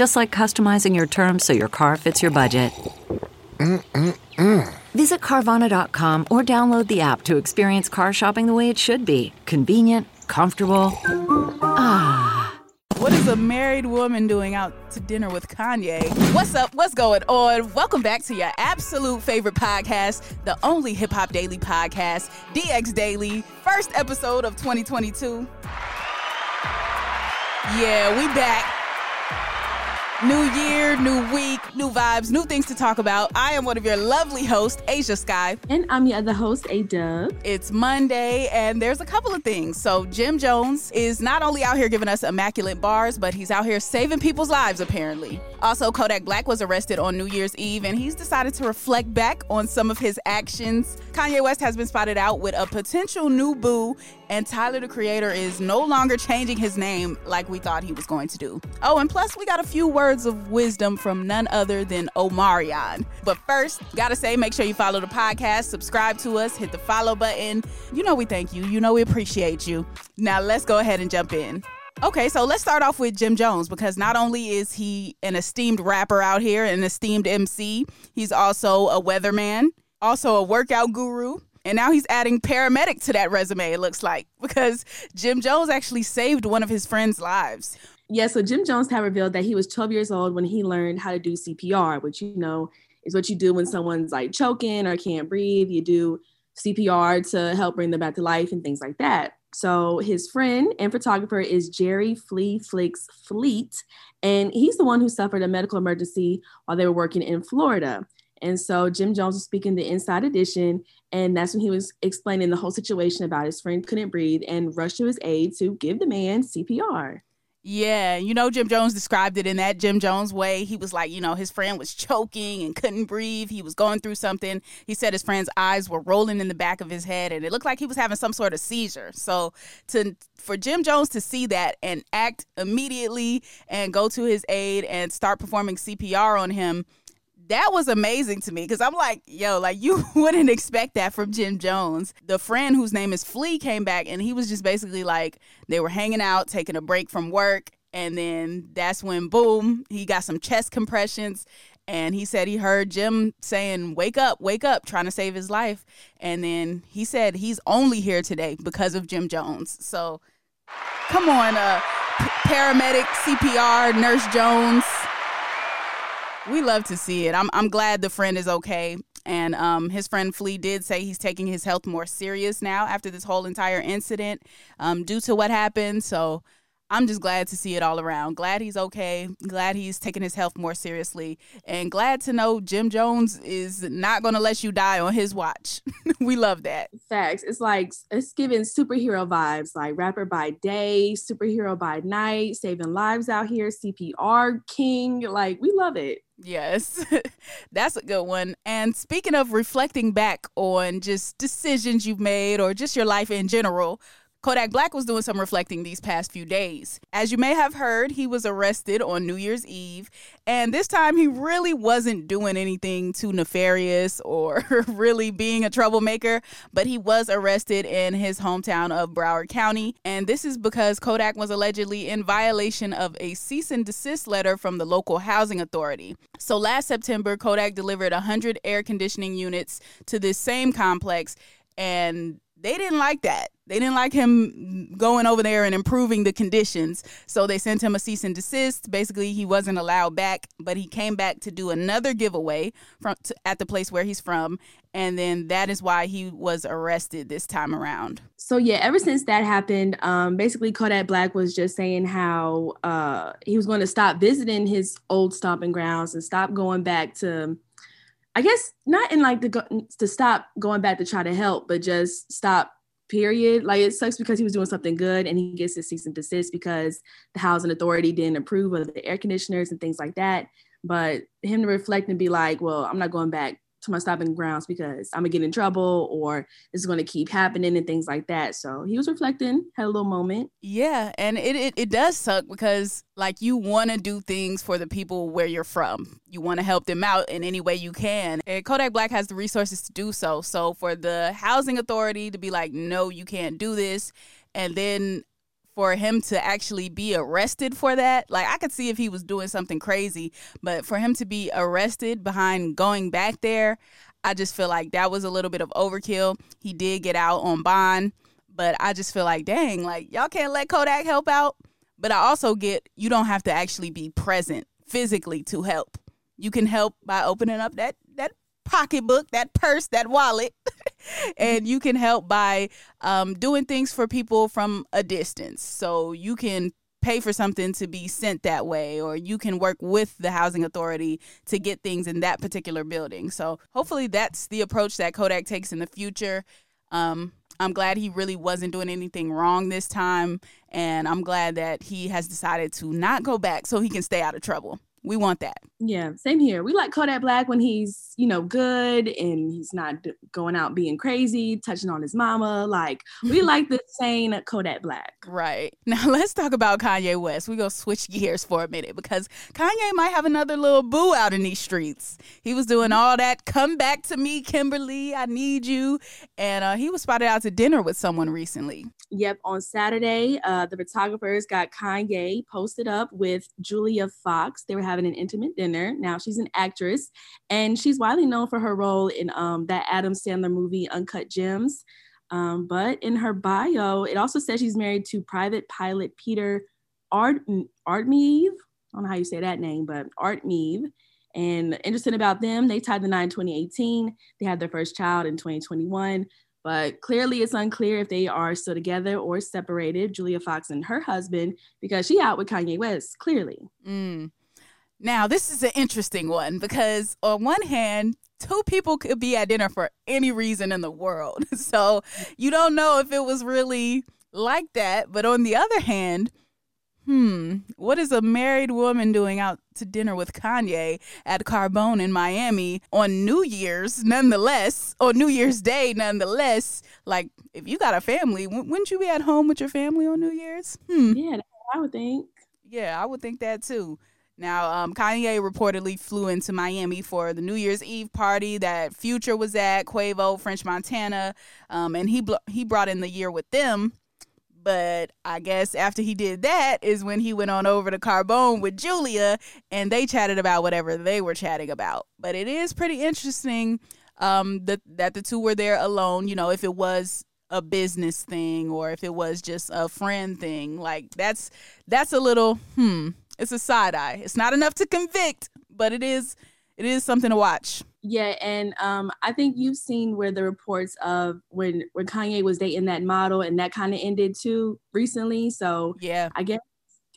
Just like customizing your terms so your car fits your budget. Mm-mm-mm. Visit Carvana.com or download the app to experience car shopping the way it should be convenient, comfortable. Ah. What is a married woman doing out to dinner with Kanye? What's up? What's going on? Welcome back to your absolute favorite podcast, the only hip hop daily podcast, DX Daily, first episode of 2022. Yeah, we back. New year, new week, new vibes, new things to talk about. I am one of your lovely hosts, Ashia Skye. And I'm your other host, A Dub. It's Monday, and there's a couple of things. So, Jim Jones is not only out here giving us immaculate bars, but he's out here saving people's lives, apparently. Also, Kodak Black was arrested on New Year's Eve, and he's decided to reflect back on some of his actions. Kanye West has been spotted out with a potential new boo, and Tyler the Creator is no longer changing his name like we thought he was going to do. Oh, and plus, we got a few words words of wisdom from none other than Omarion. But first, gotta say, make sure you follow the podcast, subscribe to us, hit the follow button. You know we thank you. You know we appreciate you. Now let's go ahead and jump in. Okay, so let's start off with Jim Jones because not only is he an esteemed rapper out here, an esteemed MC, he's also a weatherman, also a workout guru, and now he's adding paramedic to that resume, it looks like, because Jim Jones actually saved one of his friends' lives yeah, so Jim Jones had revealed that he was 12 years old when he learned how to do CPR, which you know is what you do when someone's like choking or can't breathe. You do CPR to help bring them back to life and things like that. So his friend and photographer is Jerry Flea Flicks Fleet, and he's the one who suffered a medical emergency while they were working in Florida. And so Jim Jones was speaking the Inside Edition, and that's when he was explaining the whole situation about his friend couldn't breathe and rushed to his aid to give the man CPR. Yeah, you know, Jim Jones described it in that Jim Jones way. He was like, you know, his friend was choking and couldn't breathe. He was going through something. He said his friend's eyes were rolling in the back of his head and it looked like he was having some sort of seizure. So to for Jim Jones to see that and act immediately and go to his aid and start performing CPR on him that was amazing to me because I'm like, yo, like you wouldn't expect that from Jim Jones. The friend whose name is Flea came back and he was just basically like, they were hanging out, taking a break from work. And then that's when, boom, he got some chest compressions. And he said he heard Jim saying, Wake up, wake up, trying to save his life. And then he said he's only here today because of Jim Jones. So come on, uh, paramedic, CPR, Nurse Jones. We love to see it. I'm I'm glad the friend is okay. And um, his friend Flea did say he's taking his health more serious now after this whole entire incident um, due to what happened. So I'm just glad to see it all around. Glad he's okay. Glad he's taking his health more seriously. And glad to know Jim Jones is not going to let you die on his watch. we love that. Facts. It's like, it's giving superhero vibes like rapper by day, superhero by night, saving lives out here, CPR king. Like, we love it. Yes, that's a good one. And speaking of reflecting back on just decisions you've made or just your life in general, Kodak Black was doing some reflecting these past few days. As you may have heard, he was arrested on New Year's Eve, and this time he really wasn't doing anything too nefarious or really being a troublemaker, but he was arrested in his hometown of Broward County, and this is because Kodak was allegedly in violation of a cease and desist letter from the local housing authority. So last September, Kodak delivered 100 air conditioning units to this same complex and they didn't like that. They didn't like him going over there and improving the conditions. So they sent him a cease and desist. Basically, he wasn't allowed back, but he came back to do another giveaway from to, at the place where he's from, and then that is why he was arrested this time around. So yeah, ever since that happened, um, basically Kodak Black was just saying how uh, he was going to stop visiting his old stomping grounds and stop going back to I guess not in like the go- to stop going back to try to help, but just stop. Period. Like it sucks because he was doing something good and he gets his cease and desist because the housing authority didn't approve of the air conditioners and things like that. But him to reflect and be like, well, I'm not going back to my stopping grounds because I'm gonna get in trouble or is gonna keep happening and things like that. So he was reflecting, had a little moment. Yeah, and it it, it does suck because like you want to do things for the people where you're from. You want to help them out in any way you can. And Kodak Black has the resources to do so. So for the housing authority to be like, no, you can't do this, and then for him to actually be arrested for that, like I could see if he was doing something crazy, but for him to be arrested behind going back there, I just feel like that was a little bit of overkill. He did get out on bond, but I just feel like, dang, like y'all can't let Kodak help out. But I also get you don't have to actually be present physically to help. You can help by opening up that that pocketbook, that purse, that wallet, and you can help by um, doing things for people from a distance. So you can pay for something to be sent that way, or you can work with the housing authority to get things in that particular building. So hopefully that's the approach that Kodak takes in the future. Um, I'm glad he really wasn't doing anything wrong this time, and I'm glad that he has decided to not go back so he can stay out of trouble. We want that. Yeah, same here. We like Kodak Black when he's, you know, good and he's not d- going out being crazy, touching on his mama. Like, we like the sane Kodak Black. Right. Now, let's talk about Kanye West. We're going to switch gears for a minute because Kanye might have another little boo out in these streets. He was doing all that, come back to me, Kimberly, I need you. And uh, he was spotted out to dinner with someone recently. Yep, on Saturday, uh, the photographers got Kanye posted up with Julia Fox. They were having an intimate dinner. Now she's an actress, and she's widely known for her role in um, that Adam Sandler movie Uncut Gems. Um, but in her bio, it also says she's married to private pilot Peter Art Artmeave. I don't know how you say that name, but Artmeave. And interesting about them, they tied the knot in 2018. They had their first child in 2021 but clearly it's unclear if they are still together or separated, Julia Fox and her husband, because she out with Kanye West, clearly. Mm. Now, this is an interesting one because on one hand, two people could be at dinner for any reason in the world. So you don't know if it was really like that. But on the other hand, hmm, what is a married woman doing out to dinner with Kanye at Carbone in Miami on New Year's, nonetheless, or New Year's Day, nonetheless? Like, if you got a family, wouldn't you be at home with your family on New Year's? Hmm. Yeah, I would think. Yeah, I would think that too. Now, um, Kanye reportedly flew into Miami for the New Year's Eve party that Future was at, Quavo, French Montana, um, and he bl- he brought in the year with them. But I guess after he did that is when he went on over to Carbone with Julia and they chatted about whatever they were chatting about. But it is pretty interesting um, that, that the two were there alone. You know, if it was a business thing or if it was just a friend thing, like that's that's a little hmm. It's a side eye. It's not enough to convict, but it is it is something to watch. Yeah, and um, I think you've seen where the reports of when when Kanye was dating that model, and that kind of ended too recently. So yeah, I guess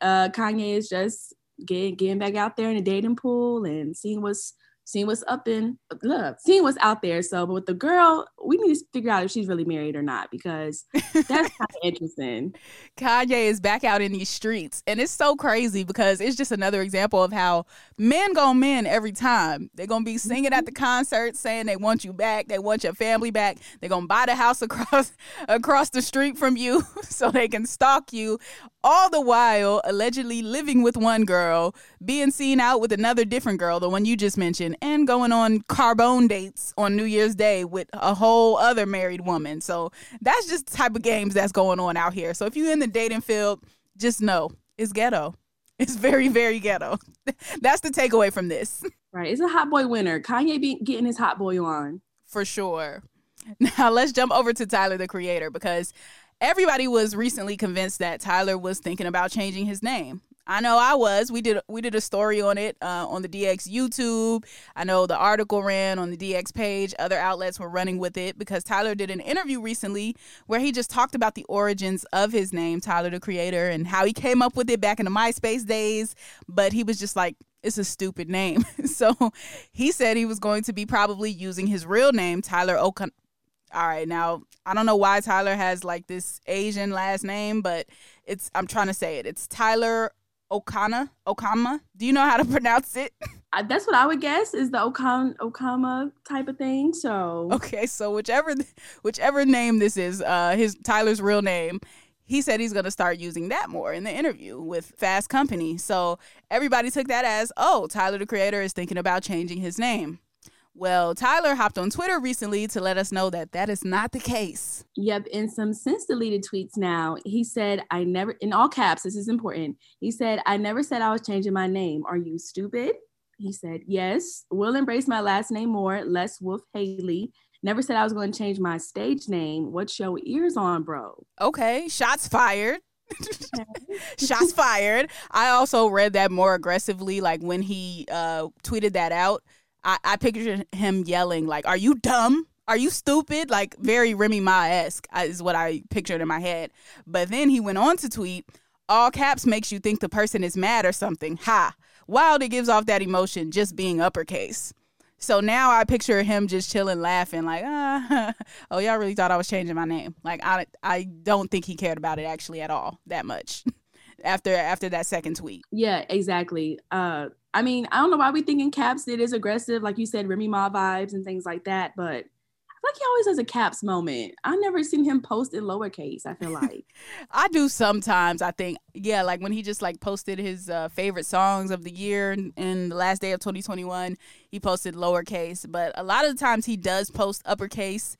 uh, Kanye is just getting getting back out there in the dating pool and seeing what's seeing what's up in look, seeing what's out there. So, but with the girl, we need to figure out if she's really married or not because that's kind of interesting. Kanye is back out in these streets, and it's so crazy because it's just another example of how men go men every time. They're gonna be singing at the mm-hmm. concert saying they want you back, they want your family back. They're gonna buy the house across across the street from you so they can stalk you all the while allegedly living with one girl, being seen out with another different girl, the one you just mentioned, and going on Carbone dates on New Year's Day with a whole other married woman. So that's just the type of games that's going on out here. So if you're in the dating field, just know it's ghetto. It's very, very ghetto. that's the takeaway from this. Right. It's a hot boy winner. Kanye be getting his hot boy on. For sure. Now let's jump over to Tyler the Creator because everybody was recently convinced that Tyler was thinking about changing his name. I know I was. We did we did a story on it uh, on the DX YouTube. I know the article ran on the DX page. Other outlets were running with it because Tyler did an interview recently where he just talked about the origins of his name, Tyler the Creator, and how he came up with it back in the MySpace days. But he was just like, it's a stupid name. so he said he was going to be probably using his real name, Tyler O'Con. All right, now I don't know why Tyler has like this Asian last name, but it's I'm trying to say it. It's Tyler Okana, Okama. Do you know how to pronounce it? That's what I would guess is the Okan Okama type of thing. So okay, so whichever whichever name this is, uh, his Tyler's real name. He said he's gonna start using that more in the interview with Fast Company. So everybody took that as, oh, Tyler the Creator is thinking about changing his name. Well, Tyler hopped on Twitter recently to let us know that that is not the case. Yep, in some since deleted tweets now, he said, I never, in all caps, this is important. He said, I never said I was changing my name. Are you stupid? He said, Yes, will embrace my last name more, less Wolf Haley. Never said I was going to change my stage name. What's your ears on, bro? Okay, shots fired. shots fired. I also read that more aggressively, like when he uh, tweeted that out I, I pictured him yelling like, "Are you dumb? Are you stupid?" Like very Remy Ma esque is what I pictured in my head. But then he went on to tweet, "All caps makes you think the person is mad or something." Ha! Wild it gives off that emotion just being uppercase. So now I picture him just chilling, laughing, like, ah, oh, y'all really thought I was changing my name. Like, I, I don't think he cared about it actually at all that much after after that second tweet. Yeah, exactly. Uh, I mean, I don't know why we think in caps it is aggressive, like you said, Remy Ma vibes and things like that. But I feel like he always has a caps moment. I never seen him post in lowercase. I feel like I do sometimes. I think yeah, like when he just like posted his uh, favorite songs of the year in, in the last day of 2021, he posted lowercase. But a lot of the times he does post uppercase,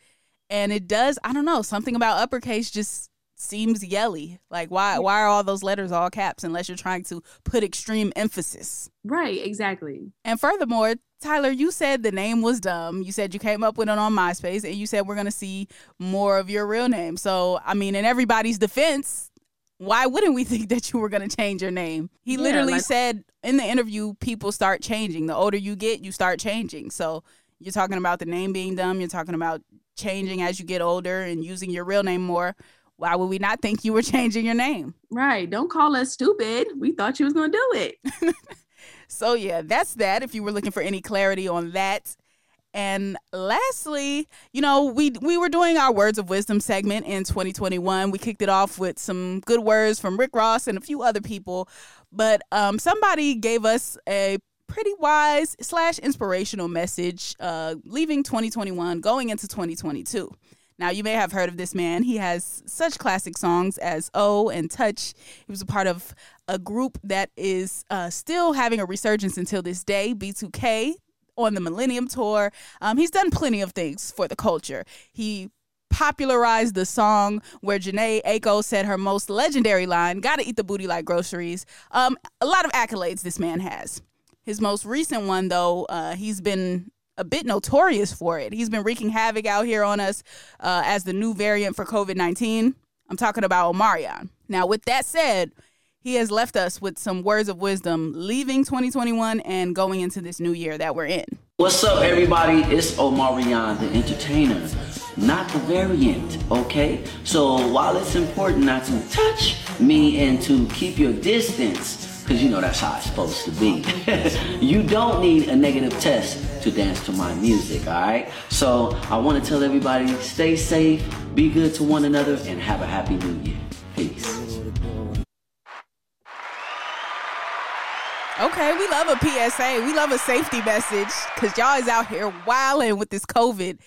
and it does. I don't know something about uppercase just seems yelly. Like why why are all those letters all caps unless you're trying to put extreme emphasis? Right, exactly. And furthermore, Tyler, you said the name was dumb. You said you came up with it on MySpace and you said we're going to see more of your real name. So, I mean, in everybody's defense, why wouldn't we think that you were going to change your name? He yeah, literally like- said in the interview people start changing. The older you get, you start changing. So, you're talking about the name being dumb, you're talking about changing as you get older and using your real name more why would we not think you were changing your name? Right. Don't call us stupid. We thought you was going to do it. so yeah, that's that if you were looking for any clarity on that. And lastly, you know, we we were doing our words of wisdom segment in 2021. We kicked it off with some good words from Rick Ross and a few other people, but um, somebody gave us a pretty wise slash inspirational message, uh, leaving 2021, going into 2022. Now, you may have heard of this man. He has such classic songs as Oh and Touch. He was a part of a group that is uh, still having a resurgence until this day, B2K, on the Millennium Tour. Um, he's done plenty of things for the culture. He popularized the song where Jhené Aiko said her most legendary line, Gotta eat the booty like groceries. Um, a lot of accolades this man has. His most recent one, though, uh, he's been a bit notorious for it. He's been wreaking havoc out here on us uh, as the new variant for COVID 19. I'm talking about Omarion. Now, with that said, he has left us with some words of wisdom leaving 2021 and going into this new year that we're in. What's up, everybody? It's Omarion, the entertainer, not the variant, okay? So while it's important not to touch me and to keep your distance, because you know that's how it's supposed to be. you don't need a negative test to dance to my music, all right? So I want to tell everybody stay safe, be good to one another, and have a happy new year. Peace. Okay, we love a PSA. We love a safety message because y'all is out here wilding with this COVID.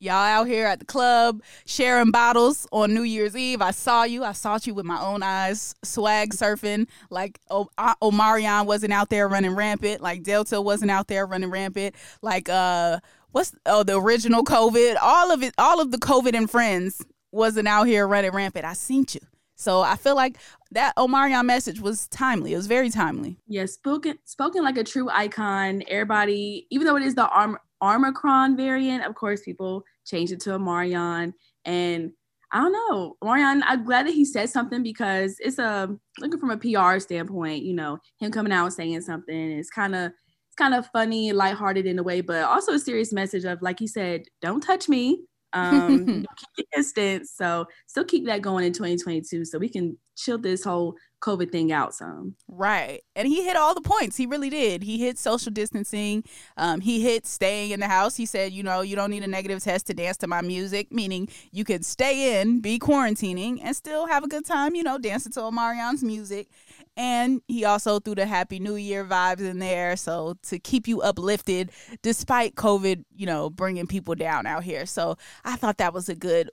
Y'all out here at the club sharing bottles on New Year's Eve. I saw you. I saw you with my own eyes, swag surfing. Like o- Omarion wasn't out there running rampant. Like Delta wasn't out there running rampant. Like uh, what's oh the original COVID? All of it, all of the COVID and friends wasn't out here running rampant. I seen you. So I feel like that Omarion message was timely. It was very timely. Yeah, spoken spoken like a true icon. Everybody, even though it is the arm Omicron variant, of course, people changed it to Omarion. And I don't know, Omarion, I'm glad that he said something because it's a looking from a PR standpoint, you know, him coming out and saying something is kind of it's kind of funny, lighthearted in a way, but also a serious message of like he said, don't touch me. Um, keep your distance. So still keep that going in 2022 so we can chill this whole COVID thing out some. Right. And he hit all the points. He really did. He hit social distancing. Um, he hit staying in the house. He said, you know, you don't need a negative test to dance to my music, meaning you can stay in, be quarantining, and still have a good time, you know, dancing to Omarion's music. And he also threw the Happy New Year vibes in there. So to keep you uplifted despite COVID, you know, bringing people down out here. So I thought that was a good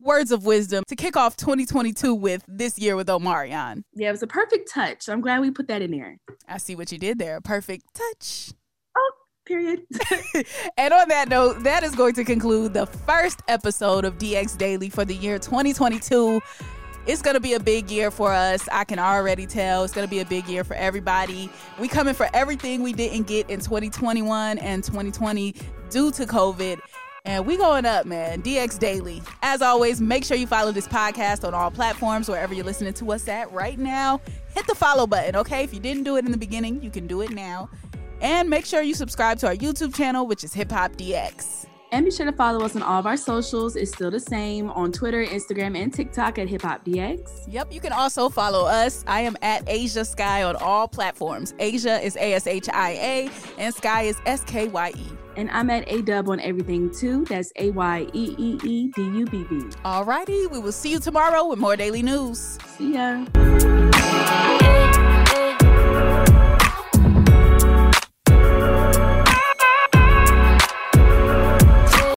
words of wisdom to kick off 2022 with this year with Omarion. Yeah, it was a perfect touch. I'm glad we put that in there. I see what you did there. Perfect touch. Oh, period. and on that note, that is going to conclude the first episode of DX Daily for the year 2022 it's going to be a big year for us. I can already tell. It's going to be a big year for everybody. We coming for everything we didn't get in 2021 and 2020 due to COVID. And we going up, man. DX Daily. As always, make sure you follow this podcast on all platforms, wherever you're listening to us at right now. Hit the follow button, okay? If you didn't do it in the beginning, you can do it now. And make sure you subscribe to our YouTube channel, which is Hip Hop DX. And be sure to follow us on all of our socials. It's still the same on Twitter, Instagram, and TikTok at Hip Hop DX. Yep, you can also follow us. I am at Ashia Skye on all platforms. Ashia is A S H I A, and Skye is S K Y E. And I'm at A Dub on everything too. That's A Y E E E D U B B. Alrighty, we will see you tomorrow with more daily news. See ya.